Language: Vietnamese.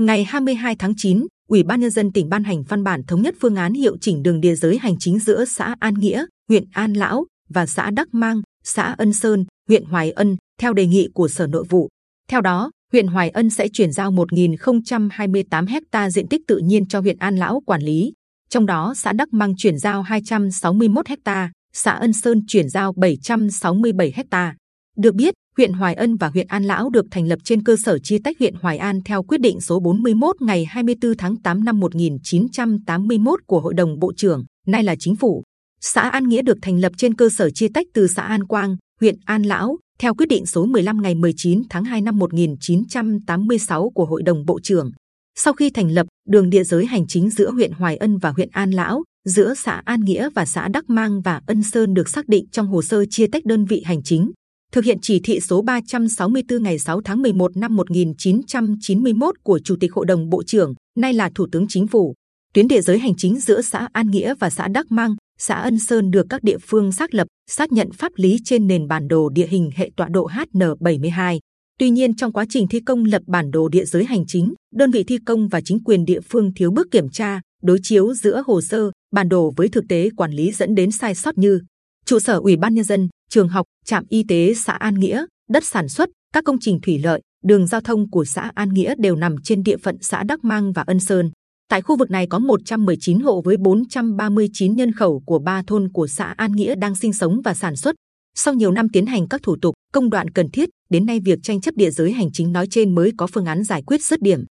Ngày 22 tháng 9, Ủy ban nhân dân tỉnh ban hành văn bản thống nhất phương án hiệu chỉnh đường địa giới hành chính giữa xã An Nghĩa, huyện An Lão và xã Đắc Mang, xã Ân Sơn, huyện Hoài Ân theo đề nghị của Sở Nội vụ. Theo đó, huyện Hoài Ân sẽ chuyển giao 1.028 ha diện tích tự nhiên cho huyện An Lão quản lý. Trong đó, xã Đắc Mang chuyển giao 261 ha, xã Ân Sơn chuyển giao 767 ha. Được biết, huyện Hoài Ân và huyện An Lão được thành lập trên cơ sở chia tách huyện Hoài An theo quyết định số 41 ngày 24 tháng 8 năm 1981 của Hội đồng Bộ trưởng, nay là Chính phủ. Xã An Nghĩa được thành lập trên cơ sở chia tách từ xã An Quang, huyện An Lão theo quyết định số 15 ngày 19 tháng 2 năm 1986 của Hội đồng Bộ trưởng. Sau khi thành lập, đường địa giới hành chính giữa huyện Hoài Ân và huyện An Lão, giữa xã An Nghĩa và xã Đắc Mang và Ân Sơn được xác định trong hồ sơ chia tách đơn vị hành chính thực hiện chỉ thị số 364 ngày 6 tháng 11 năm 1991 của Chủ tịch Hội đồng Bộ trưởng, nay là Thủ tướng Chính phủ. Tuyến địa giới hành chính giữa xã An Nghĩa và xã Đắc Mang, xã Ân Sơn được các địa phương xác lập, xác nhận pháp lý trên nền bản đồ địa hình hệ tọa độ HN72. Tuy nhiên trong quá trình thi công lập bản đồ địa giới hành chính, đơn vị thi công và chính quyền địa phương thiếu bước kiểm tra, đối chiếu giữa hồ sơ, bản đồ với thực tế quản lý dẫn đến sai sót như trụ sở ủy ban nhân dân, trường học, trạm y tế xã An Nghĩa, đất sản xuất, các công trình thủy lợi, đường giao thông của xã An Nghĩa đều nằm trên địa phận xã Đắc Mang và Ân Sơn. Tại khu vực này có 119 hộ với 439 nhân khẩu của ba thôn của xã An Nghĩa đang sinh sống và sản xuất. Sau nhiều năm tiến hành các thủ tục, công đoạn cần thiết, đến nay việc tranh chấp địa giới hành chính nói trên mới có phương án giải quyết dứt điểm.